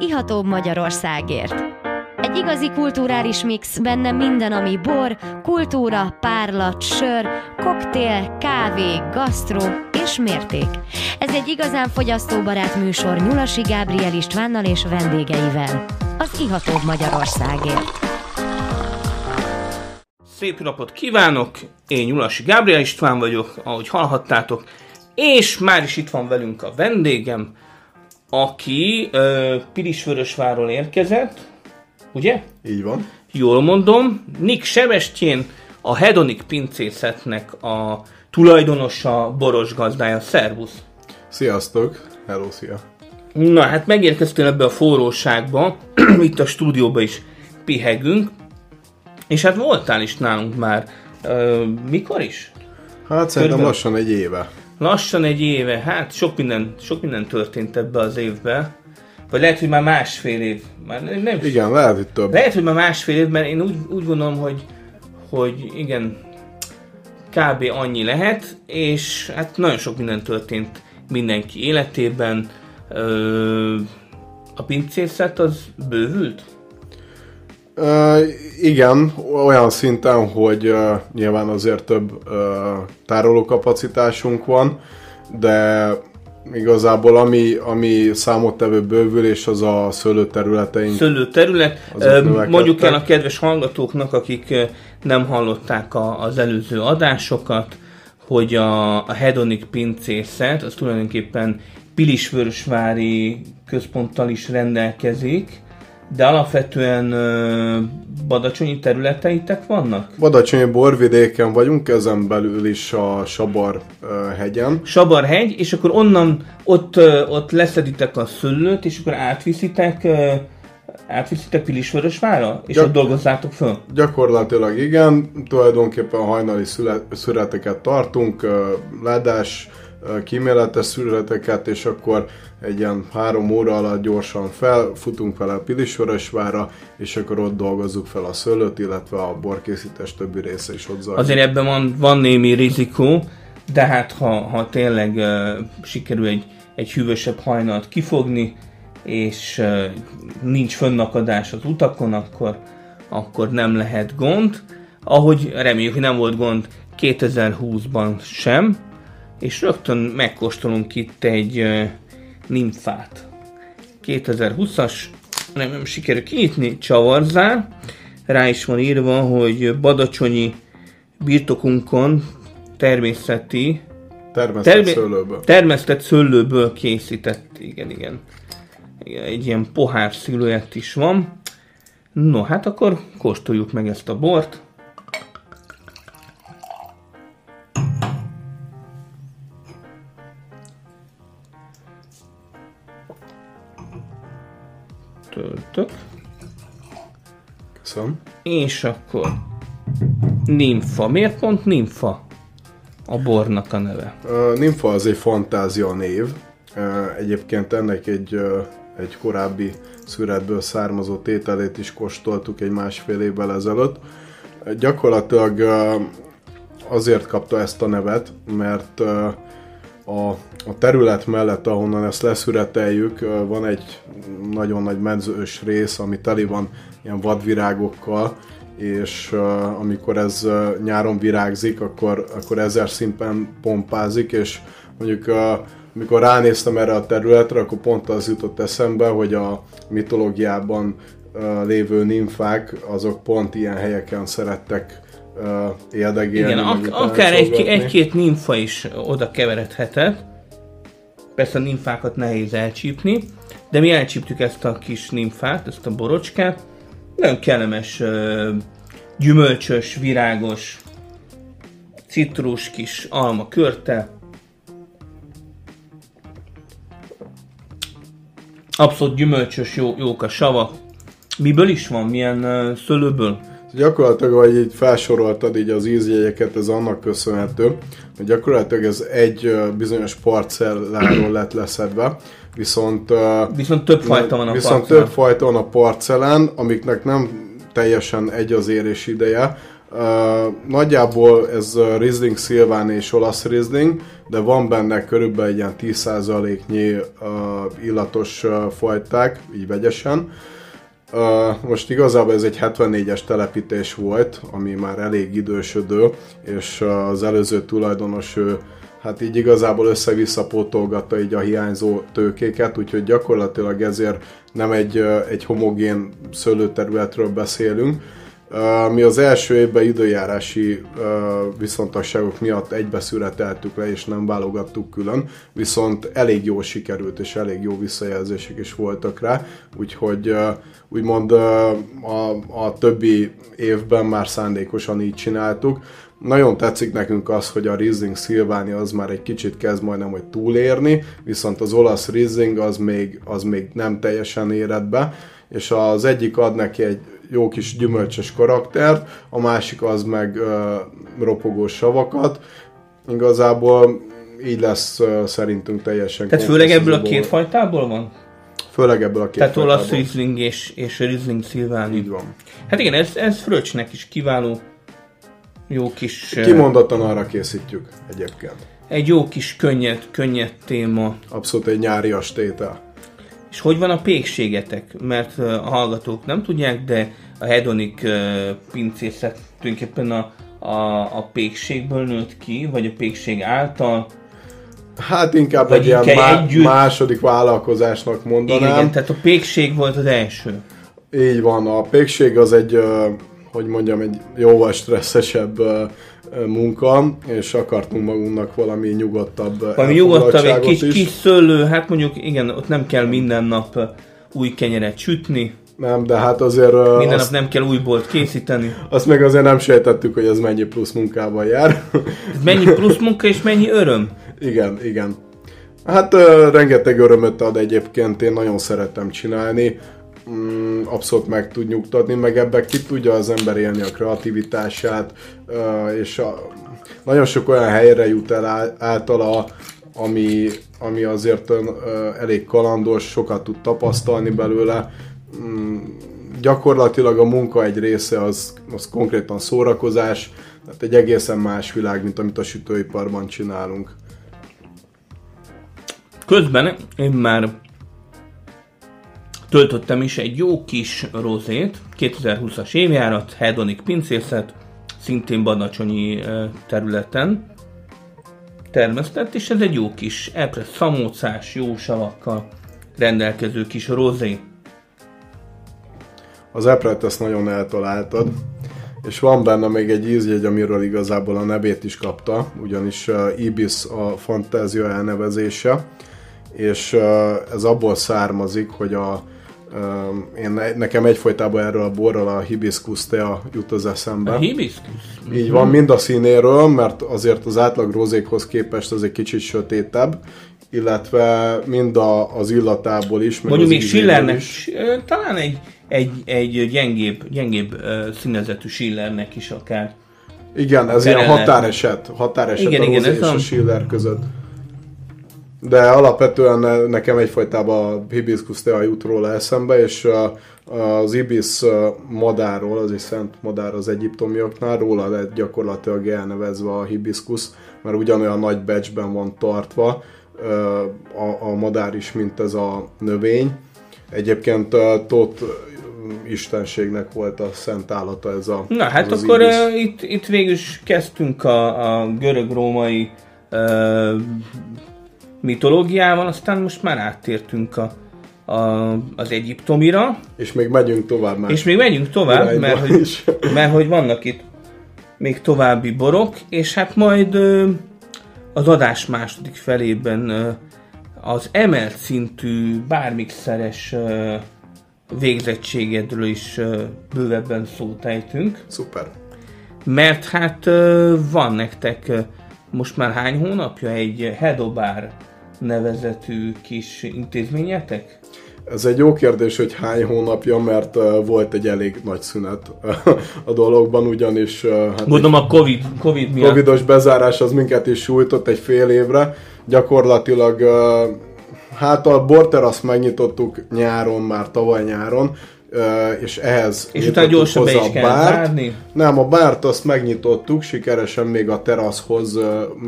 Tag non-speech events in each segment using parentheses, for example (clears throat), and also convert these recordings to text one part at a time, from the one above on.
ihatóbb Magyarországért. Egy igazi kulturális mix, benne minden, ami bor, kultúra, párlat, sör, koktél, kávé, gasztró és mérték. Ez egy igazán fogyasztóbarát műsor Nyulasi Gábriel Istvánnal és vendégeivel. Az ihatóbb Magyarországért. Szép napot kívánok! Én Nyulasi Gábriel István vagyok, ahogy hallhattátok, és már is itt van velünk a vendégem, aki uh, Pirisvörösváról érkezett, ugye? Így van. Jól mondom, Nick Sebestyén, a Hedonic pincészetnek a tulajdonosa, boros gazdája. Szervusz! Sziasztok! Hello, szia! Na hát megérkeztél ebbe a forróságba, (clears throat) itt a stúdióba is pihegünk, és hát voltál is nálunk már. Ö, mikor is? Hát szerintem Körülbelül- lassan egy éve. Lassan egy éve, hát sok minden, sok minden történt ebbe az évbe. Vagy lehet, hogy már másfél év. Már nem, Igen, lehet, hogy több. Lehet, hogy már másfél év, mert én úgy, úgy gondolom, hogy, hogy igen, kb. annyi lehet, és hát nagyon sok minden történt mindenki életében. Ö, a pincészet az bővült? Uh, igen, olyan szinten, hogy uh, nyilván azért több uh, tárolókapacitásunk van, de igazából ami, ami számottevő bővülés az a szőlőterületeink. szőlőterület. Növekedtek. Mondjuk el a kedves hallgatóknak, akik nem hallották a, az előző adásokat, hogy a, a Hedonic pincészet az tulajdonképpen Pilisvörösvári központtal is rendelkezik, de alapvetően ö, badacsonyi területeitek vannak? Badacsonyi borvidéken vagyunk, ezen belül is a Sabar hegyen. Sabarhegy, és akkor onnan ott, ö, ott leszeditek a szőlőt, és akkor átviszitek, ö, átviszitek Pilisvörösvára, és Gyak- ott dolgozzátok föl? Gyakorlatilag igen, tulajdonképpen hajnali szüle- szüreteket tartunk, ö, ledás, ö, kíméletes szüreteket, és akkor egy ilyen három óra alatt gyorsan felfutunk vele a Pilisvörösvára, és akkor ott dolgozzuk fel a szőlőt, illetve a borkészítés többi része is ott zajlik. Azért ebben van, van némi rizikó, de hát ha, ha tényleg uh, sikerül egy, egy hűvösebb hajnalt kifogni, és uh, nincs fönnakadás az utakon, akkor, akkor nem lehet gond. Ahogy reméljük, hogy nem volt gond 2020-ban sem, és rögtön megkóstolunk itt egy uh, nimfát. 2020-as, nem, nem sikerül kinyitni, csavarzár. Rá is van írva, hogy badacsonyi birtokunkon természeti, Termesztett termé- szőlőből. termesztett szőlőből készített, igen. Igen, Egy ilyen pohár sziluett is van. No, hát akkor kóstoljuk meg ezt a bort. És akkor nimfa. Miért pont nimfa a bornak a neve? Uh, Nympha az egy fantázia név. Uh, Egyébként ennek egy, uh, egy korábbi szüretből származó tételét is kóstoltuk egy másfél évvel ezelőtt. Uh, Gyakorlatilag uh, azért kapta ezt a nevet, mert uh, a, a terület mellett, ahonnan ezt leszüreteljük, van egy nagyon nagy medzős rész, ami teli van ilyen vadvirágokkal, és uh, amikor ez uh, nyáron virágzik, akkor, akkor ezer szinten pompázik, és mondjuk uh, amikor ránéztem erre a területre, akkor pont az jutott eszembe, hogy a mitológiában uh, lévő nimfák, azok pont ilyen helyeken szerettek éldegélni. Igen, ak- akár egy, egy-két nimfa is oda keveredhetett. Persze a nimfákat nehéz elcsípni, de mi elcsíptük ezt a kis nimfát, ezt a borocskát. Nagyon kellemes, gyümölcsös, virágos, citrus kis alma körte. Abszolút gyümölcsös, jó, jók a sava. Miből is van? Milyen szőlőből? Gyakorlatilag, ahogy így felsoroltad így az ízjegyeket, ez annak köszönhető, hogy gyakorlatilag ez egy bizonyos parcelláról lett leszedve, viszont, Viszont több fajta van a viszont parcellán. több fajta van a parcellán, amiknek nem teljesen egy az érés ideje, Uh, nagyjából ez Riesling Szilván és olasz Riesling, de van benne körülbelül egy ilyen 10%-nyi uh, illatos uh, fajták, így vegyesen. Uh, most igazából ez egy 74-es telepítés volt, ami már elég idősödő, és az előző tulajdonos ő hát így igazából össze-vissza pótolgatta így a hiányzó tőkéket, úgyhogy gyakorlatilag ezért nem egy, egy homogén szőlőterületről beszélünk. Mi az első évben időjárási viszontagságok miatt egybeszületeltük le, és nem válogattuk külön, viszont elég jól sikerült, és elég jó visszajelzések is voltak rá, úgyhogy úgymond a, a többi évben már szándékosan így csináltuk. Nagyon tetszik nekünk az, hogy a Riesling Szilváni az már egy kicsit kezd majdnem, hogy túlérni, viszont az olasz Riesling az még, az még nem teljesen éred be, és az egyik ad neki egy jó kis gyümölcsös karaktert, a másik az meg uh, ropogós savakat. Igazából így lesz uh, szerintünk teljesen Tehát főleg ebből a két fajtából van? Főleg ebből a két Tehát olasz Riesling és, és Riesling Szilváni. Így van. Hát igen, ez, ez Fröcsnek is kiváló jó kis... Kimondottan arra készítjük egyébként. Egy jó kis könnyed, könnyed téma. Abszolút egy nyári tétel. És hogy van a pékségetek? Mert a hallgatók nem tudják, de a hedonic pincészet tulajdonképpen a, a, a pékségből nőtt ki, vagy a pékség által. Hát inkább vagy egy ilyen má- együtt... második vállalkozásnak mondanám. Igen, igen, tehát a pékség volt az első. Így van, a pékség az egy hogy mondjam, egy jóval stresszesebb munka, és akartunk magunknak valami nyugodtabb Valami nyugodtabb, egy kis, is. kis szőlő, hát mondjuk igen, ott nem kell minden nap új kenyeret sütni. Nem, de hát azért... Minden azt, nap nem kell új bolt készíteni. Azt meg azért nem sejtettük, hogy ez mennyi plusz munkával jár. Ez mennyi plusz munka és mennyi öröm? Igen, igen. Hát rengeteg örömöt ad egyébként, én nagyon szeretem csinálni mm, abszolút meg tud nyugtatni, meg ebben ki tudja az ember élni a kreativitását, és a, nagyon sok olyan helyre jut el általa, ami, ami azért elég kalandos, sokat tud tapasztalni belőle. Mm, gyakorlatilag a munka egy része az, az konkrétan szórakozás, tehát egy egészen más világ, mint amit a sütőiparban csinálunk. Közben én már Töltöttem is egy jó kis rozét, 2020-as évjárat, Hedonic pincészet, szintén badacsonyi területen termesztett, és ez egy jó kis epre szamócás, jó savakkal rendelkező kis rozé. Az epret ezt nagyon eltaláltad, és van benne még egy ízjegy, amiről igazából a nevét is kapta, ugyanis uh, Ibis a fantázia elnevezése, és uh, ez abból származik, hogy a én, nekem egyfolytában erről a borral a hibiscus tea jut az eszembe. A hibiscus? Így van, mind a színéről, mert azért az átlag rozékhoz képest az egy kicsit sötétebb, illetve mind a, az illatából is. Mondjuk még Schillernek, talán egy, egy, egy gyengébb, gyengébb uh, színezetű Schillernek is akár. Igen, ez ilyen határeset, határeset igen, a igen, és a Schiller között. De alapvetően nekem egyfajtában a hibiscus tea jut róla eszembe, és az ibis madárról, az is szent madár az egyiptomiaknál, róla lett gyakorlatilag elnevezve a hibiscus, mert ugyanolyan nagy becsben van tartva a, a madár is, mint ez a növény. Egyébként Tóth istenségnek volt a szent állata ez a Na hát akkor uh, itt, itt végül is kezdtünk a, a görög-római mitológiával, aztán most már áttértünk a, a, az egyiptomira. És még megyünk tovább már. És még megyünk tovább, mert hogy, (laughs) mert hogy vannak itt még további borok, és hát majd ö, az adás második felében ö, az emelt szintű bármikszeres ö, végzettségedről is ö, bővebben szót ejtünk. Szuper. Mert hát ö, van nektek ö, most már hány hónapja egy Hedobár nevezetű kis intézményetek? Ez egy jó kérdés, hogy hány hónapja, mert uh, volt egy elég nagy szünet a dologban, ugyanis... Uh, hát Gondolom a Covid, COVID miatt. Covidos bezárás az minket is sújtott egy fél évre. Gyakorlatilag uh, hát a borteraszt megnyitottuk nyáron, már tavaly nyáron, és ehhez És utána gyorsan be is kell zárni? Nem, a bárt azt megnyitottuk sikeresen még a teraszhoz,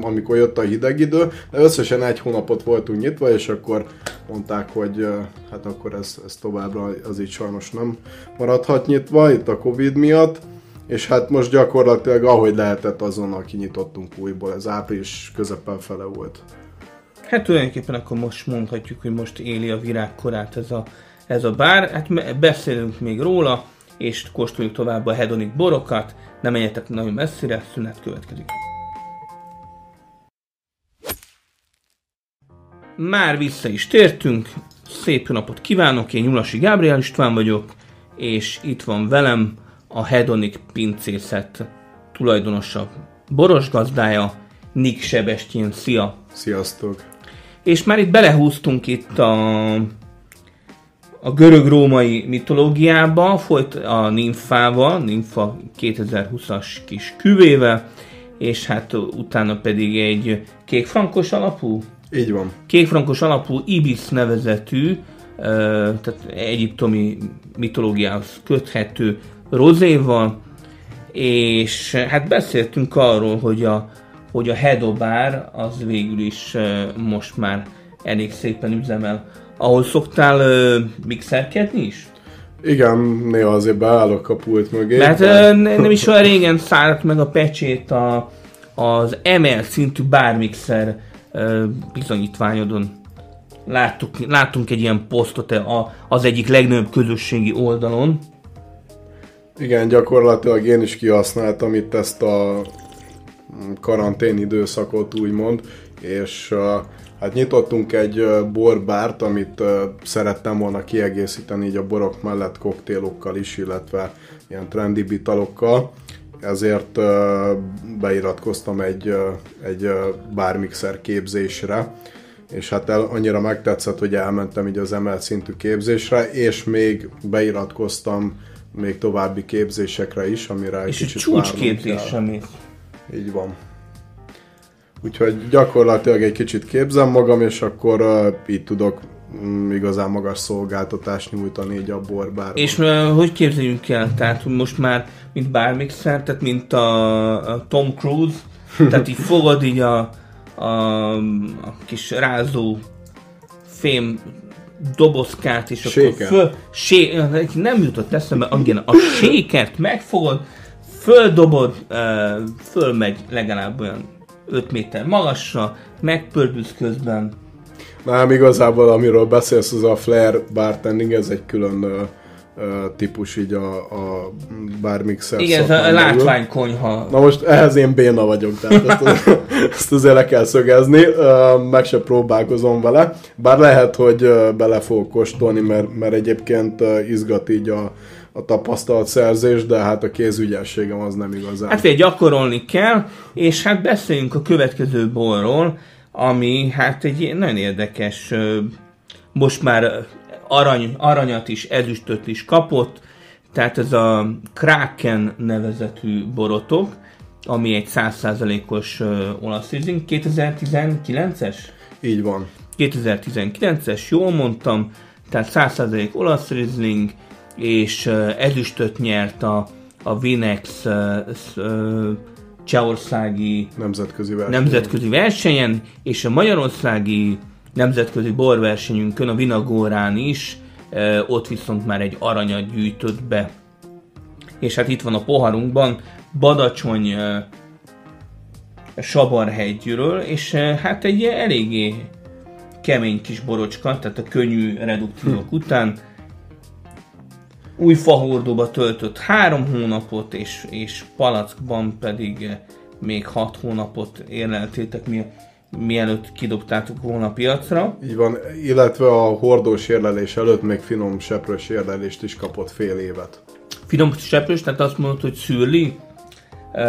amikor jött a hideg idő, de összesen egy hónapot voltunk nyitva, és akkor mondták, hogy hát akkor ez, ez továbbra az így sajnos nem maradhat nyitva, itt a Covid miatt, és hát most gyakorlatilag ahogy lehetett azonnal kinyitottunk újból, ez április közepen fele volt. Hát tulajdonképpen akkor most mondhatjuk, hogy most éli a virágkorát ez a ez a bár. Hát beszélünk még róla, és kóstoljuk tovább a hedonic borokat. Nem menjetek nagyon messzire, szünet következik. Már vissza is tértünk. Szép napot kívánok, én Nyulasi Gábriel István vagyok, és itt van velem a Hedonic pincészet tulajdonosa, boros gazdája, Nick Sebestyén. Szia! Sziasztok! És már itt belehúztunk itt a a görög-római mitológiába folyt a nimfával, nimfa 2020-as kis küvével, és hát utána pedig egy kékfrankos alapú? Így van. Kékfrankos alapú Ibis nevezetű, tehát egyiptomi mitológiához köthető rozéval, és hát beszéltünk arról, hogy a, hogy a Hedobár az végül is most már elég szépen üzemel ahol szoktál uh, mixerkedni is? Igen, néha azért beállok a pult mögé. Mert de... nem is olyan régen szállt meg a pecsét a, az emelt szintű bármixer uh, bizonyítványodon. Láttuk, láttunk egy ilyen posztot a, az egyik legnagyobb közösségi oldalon. Igen, gyakorlatilag én is kihasználtam itt ezt a karantén időszakot úgymond, és uh, Hát nyitottunk egy borbárt, amit szerettem volna kiegészíteni így a borok mellett koktélokkal is, illetve ilyen trendi bitalokkal. Ezért beiratkoztam egy, egy bármixer képzésre, és hát el, annyira megtetszett, hogy elmentem így az emelt szintű képzésre, és még beiratkoztam még további képzésekre is, amire és egy kicsit csúcsképzés, ami... Így van. Úgyhogy gyakorlatilag egy kicsit képzem magam, és akkor uh, így tudok um, igazán magas szolgáltatást nyújtani így a borbárban. És uh, hogy képzeljünk el? Tehát most már, mint bármixer, tehát mint a, a Tom Cruise, (laughs) tehát így fogod így a, a, a kis rázó fém dobozkát, és Séken. akkor föl, sé, nem jutott eszembe, igen, a (laughs) sékert megfogod, földobod, uh, fölmegy legalább olyan 5 méter magasra, megpördülsz közben. Nem, igazából amiről beszélsz, az a flare bartending, ez egy külön uh, típus így a, a bármixer Igen, ez a látványkonyha. Na most ehhez én béna vagyok, tehát ezt, (laughs) ezt azért le kell szögezni, meg se próbálkozom vele, bár lehet, hogy bele fogok kóstolni, mert, mert egyébként izgat így a, a tapasztalatszerzés, de hát a kézügyességem az nem igazán. Hát fél gyakorolni kell, és hát beszéljünk a következő borról, ami hát egy nagyon érdekes, most már arany, aranyat is, ezüstöt is kapott, tehát ez a Kraken nevezetű borotok, ami egy 100%-os olasz 2019-es? Így van. 2019-es, jól mondtam, tehát 100% olasz Riesling, és ezüstöt nyert a, a Vinex csehországi nemzetközi versenyen. nemzetközi versenyen, és a magyarországi nemzetközi borversenyünkön, a Vinagórán is, ott viszont már egy aranyat gyűjtött be. És hát itt van a poharunkban Badacsony Sabarhegyről, és hát egy eléggé kemény kis borocska, tehát a könnyű reduktívok hm. után új fahordóba töltött három hónapot, és, és palackban pedig eh, még hat hónapot érleltétek, mi, mielőtt kidobtátok volna a piacra. Így van, illetve a hordós érlelés előtt még finom seprős érlelést is kapott fél évet. Finom seprős, tehát azt mondod, hogy szürli, e,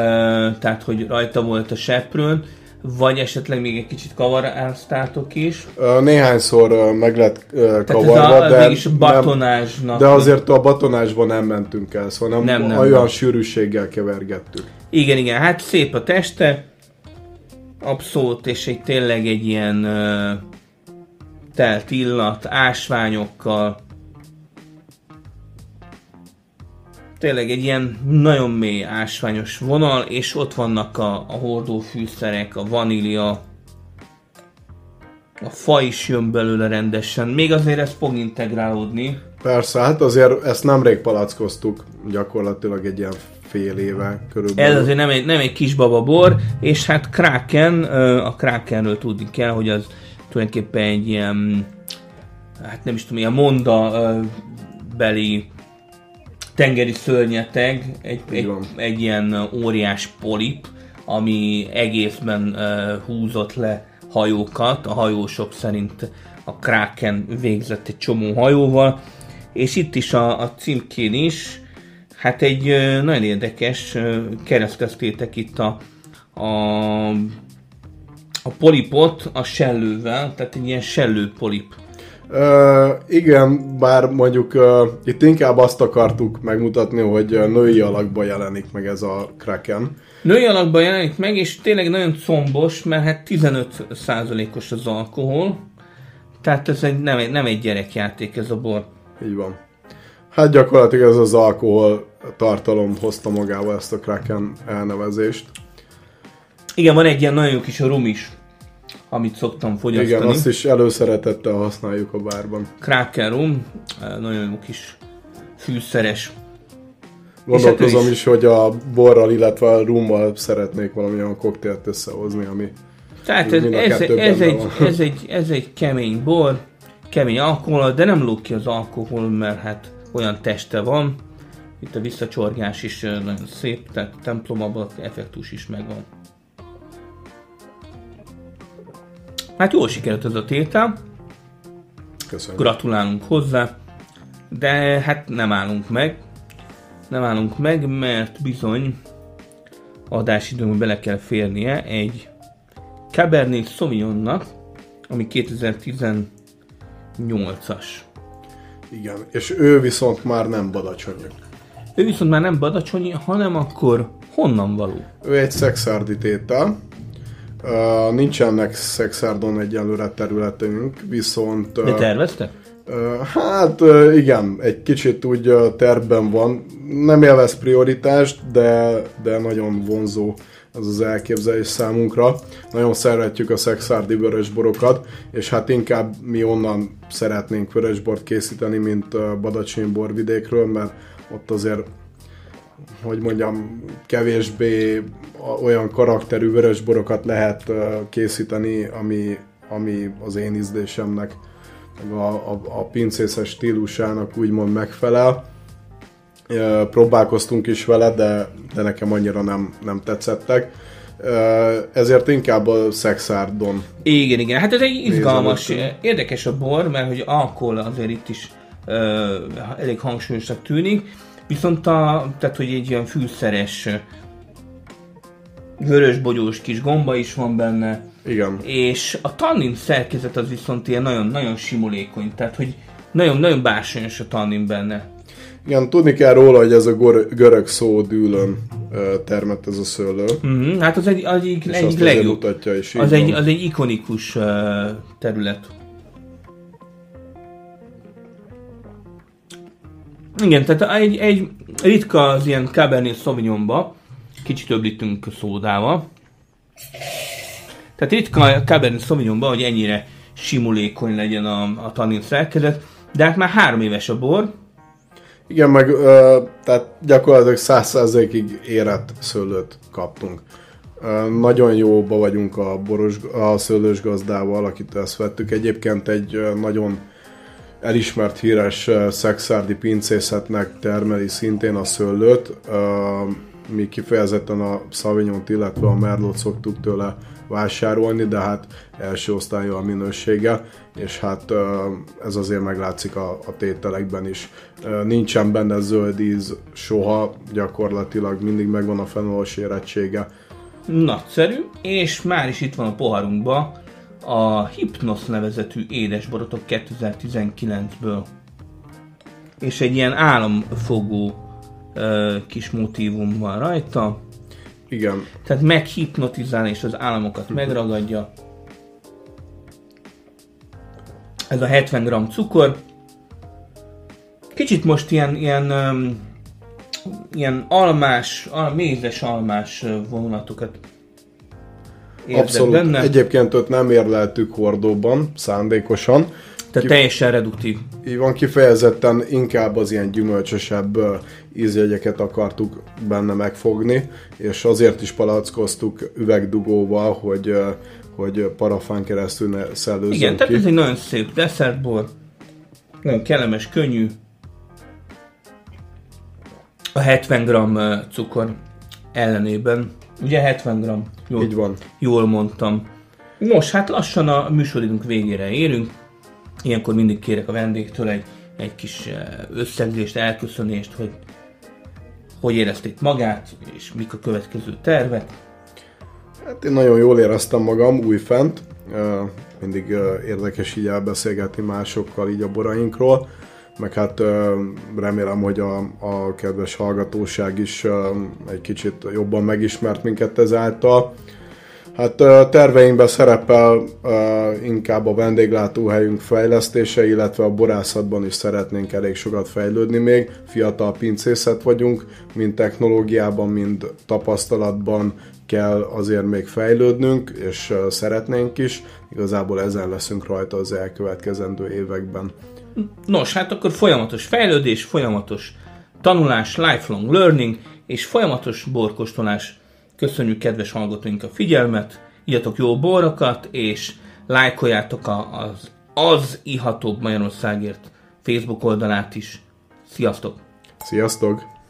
tehát hogy rajta volt a seprőn, vagy esetleg még egy kicsit kavaráztátok is? Néhányszor meg lett kavarva, a, de, batonázsnak. de azért a batonásban nem mentünk el, szóval nem, nem, nem olyan nem. sűrűséggel kevergettük. Igen, igen, hát szép a teste, abszolút, és egy tényleg egy ilyen telt illat, ásványokkal, tényleg egy ilyen nagyon mély ásványos vonal, és ott vannak a, a hordófűszerek, a vanília, a fa is jön belőle rendesen, még azért ez fog integrálódni. Persze, hát azért ezt nemrég palackoztuk, gyakorlatilag egy ilyen fél éve körülbelül. Ez azért nem egy, nem egy kis bababor, és hát Kraken, a Krakenről tudni kell, hogy az tulajdonképpen egy ilyen, hát nem is tudom, ilyen monda beli tengeri szörnyeteg, egy, egy, egy ilyen óriás polip, ami egészben húzott le hajókat, a hajósok szerint a Kraken végzett egy csomó hajóval, és itt is a, a címkén is, hát egy nagyon érdekes, kereszteztétek itt a, a, a polipot a sellővel, tehát egy ilyen sellő polip. Uh, igen, bár mondjuk uh, itt inkább azt akartuk megmutatni, hogy női alakban jelenik meg ez a Kraken. Női alakban jelenik meg, és tényleg nagyon combos, mert hát 15%-os az alkohol, tehát ez egy, nem, egy, nem egy gyerekjáték ez a bor. Így van. Hát gyakorlatilag ez az alkohol tartalom hozta magával ezt a Kraken elnevezést. Igen, van egy ilyen nagyon kis rum is, amit szoktam fogyasztani. Igen, azt is előszeretettel használjuk a bárban. Kraken rum, nagyon jó kis fűszeres Gondolkozom is, is, hogy a borral, illetve a rummal szeretnék valamilyen koktélt összehozni, ami Tehát ez, ez, ez, egy, ez, egy, ez egy kemény bor, kemény alkohol, de nem lók ki az alkohol, mert hát olyan teste van. Itt a visszacsorgás is nagyon szép, tehát templomabban effektus is megvan. Hát jól sikerült ez a tétel. Köszönöm. Gratulálunk hozzá. De hát nem állunk meg nem állunk meg, mert bizony adásidőnkbe bele kell férnie egy Cabernet Sauvignonnak, ami 2018-as. Igen, és ő viszont már nem badacsonyi. Ő viszont már nem badacsonyi, hanem akkor honnan való? Ő egy szexárdi tétel. Uh, nincsenek szexárdon egyelőre területünk, viszont... Uh, De terveztek? Hát igen, egy kicsit úgy tervben van. Nem élvez prioritást, de, de nagyon vonzó az az elképzelés számunkra. Nagyon szeretjük a szexárdi vörösborokat, és hát inkább mi onnan szeretnénk vörösbort készíteni, mint Badacsony borvidékről, mert ott azért hogy mondjam, kevésbé olyan karakterű vörösborokat lehet készíteni, ami, ami az én ízlésemnek a, a, a pincészes stílusának úgymond megfelel. Próbálkoztunk is vele, de, de nekem annyira nem, nem tetszettek. Ezért inkább a szexárdon. Igen, igen. Hát ez egy izgalmas, érdekes a bor, mert hogy alkohol azért itt is uh, elég hangsúlyosak tűnik. Viszont a, tehát, hogy egy ilyen fűszeres vörösbogyós kis gomba is van benne, igen. És a tannin szerkezet az viszont ilyen nagyon-nagyon simulékony, tehát hogy nagyon-nagyon bársonyos a tannin benne. Igen, tudni kell róla, hogy ez a gor- görög szó dűlön termett ez a szőlő. Mm-hmm, hát az egy, az egy, egyik legjobb. Is, az, egy, az egy ikonikus uh, terület. Igen, tehát egy, egy ritka az ilyen Cabernet Sauvignonba, kicsit több szódával. Tehát ritka a Cabernet Sauvignonban, hogy ennyire simulékony legyen a, a tannin szerkezet, de hát már három éves a bor. Igen, meg ö, tehát gyakorlatilag százszerzékig érett szőlőt kaptunk. Ö, nagyon jóba vagyunk a, boros, a szőlős gazdával, akit ezt vettük. Egyébként egy nagyon elismert híres szexárdi pincészetnek termeli szintén a szőlőt. Mi kifejezetten a Sauvignon illetve a Merlot szoktuk tőle vásárolni, de hát első osztályú a minősége, és hát ez azért meglátszik a, a tételekben is. Nincsen benne zöld íz soha, gyakorlatilag mindig megvan a fenolos érettsége. Nagyszerű, és már is itt van a poharunkban a Hypnos nevezetű édesborotok 2019-ből. És egy ilyen álomfogó kis motívum van rajta. Igen. Tehát meghipnotizál és az államokat megragadja. Ez a 70 g cukor. Kicsit most ilyen, ilyen ilyen almás, al, mézes almás vonulatokat érzek Abszolút. benne. Egyébként ott nem érleltük hordóban, szándékosan. Tehát Ki... teljesen reduktív. Így van, kifejezetten inkább az ilyen gyümölcsösebb ízjegyeket akartuk benne megfogni, és azért is palackoztuk üvegdugóval, hogy, hogy parafán keresztül ne szellőzzön Igen, ki. tehát ez egy nagyon szép desszertbor, nagyon kellemes, könnyű. A 70 g cukor ellenében. Ugye 70 g? Jól, Így van. Jól mondtam. Nos, hát lassan a műsoridunk végére érünk. Ilyenkor mindig kérek a vendégtől egy, egy kis összegzést, elköszönést, hogy hogy érezték magát, és mik a következő tervek. Hát én nagyon jól éreztem magam újfent, mindig érdekes így elbeszélgetni másokkal így a borainkról, meg hát remélem, hogy a, a kedves hallgatóság is egy kicsit jobban megismert minket ezáltal. Hát terveinkben szerepel inkább a vendéglátóhelyünk fejlesztése, illetve a borászatban is szeretnénk elég sokat fejlődni még. Fiatal pincészet vagyunk, mind technológiában, mind tapasztalatban kell azért még fejlődnünk, és szeretnénk is. Igazából ezen leszünk rajta az elkövetkezendő években. Nos, hát akkor folyamatos fejlődés, folyamatos tanulás, lifelong learning, és folyamatos borkostolás Köszönjük kedves hallgatóink a figyelmet, írjatok jó borokat, és lájkoljátok az, az ihatóbb Magyarországért Facebook oldalát is. Sziasztok! Sziasztok!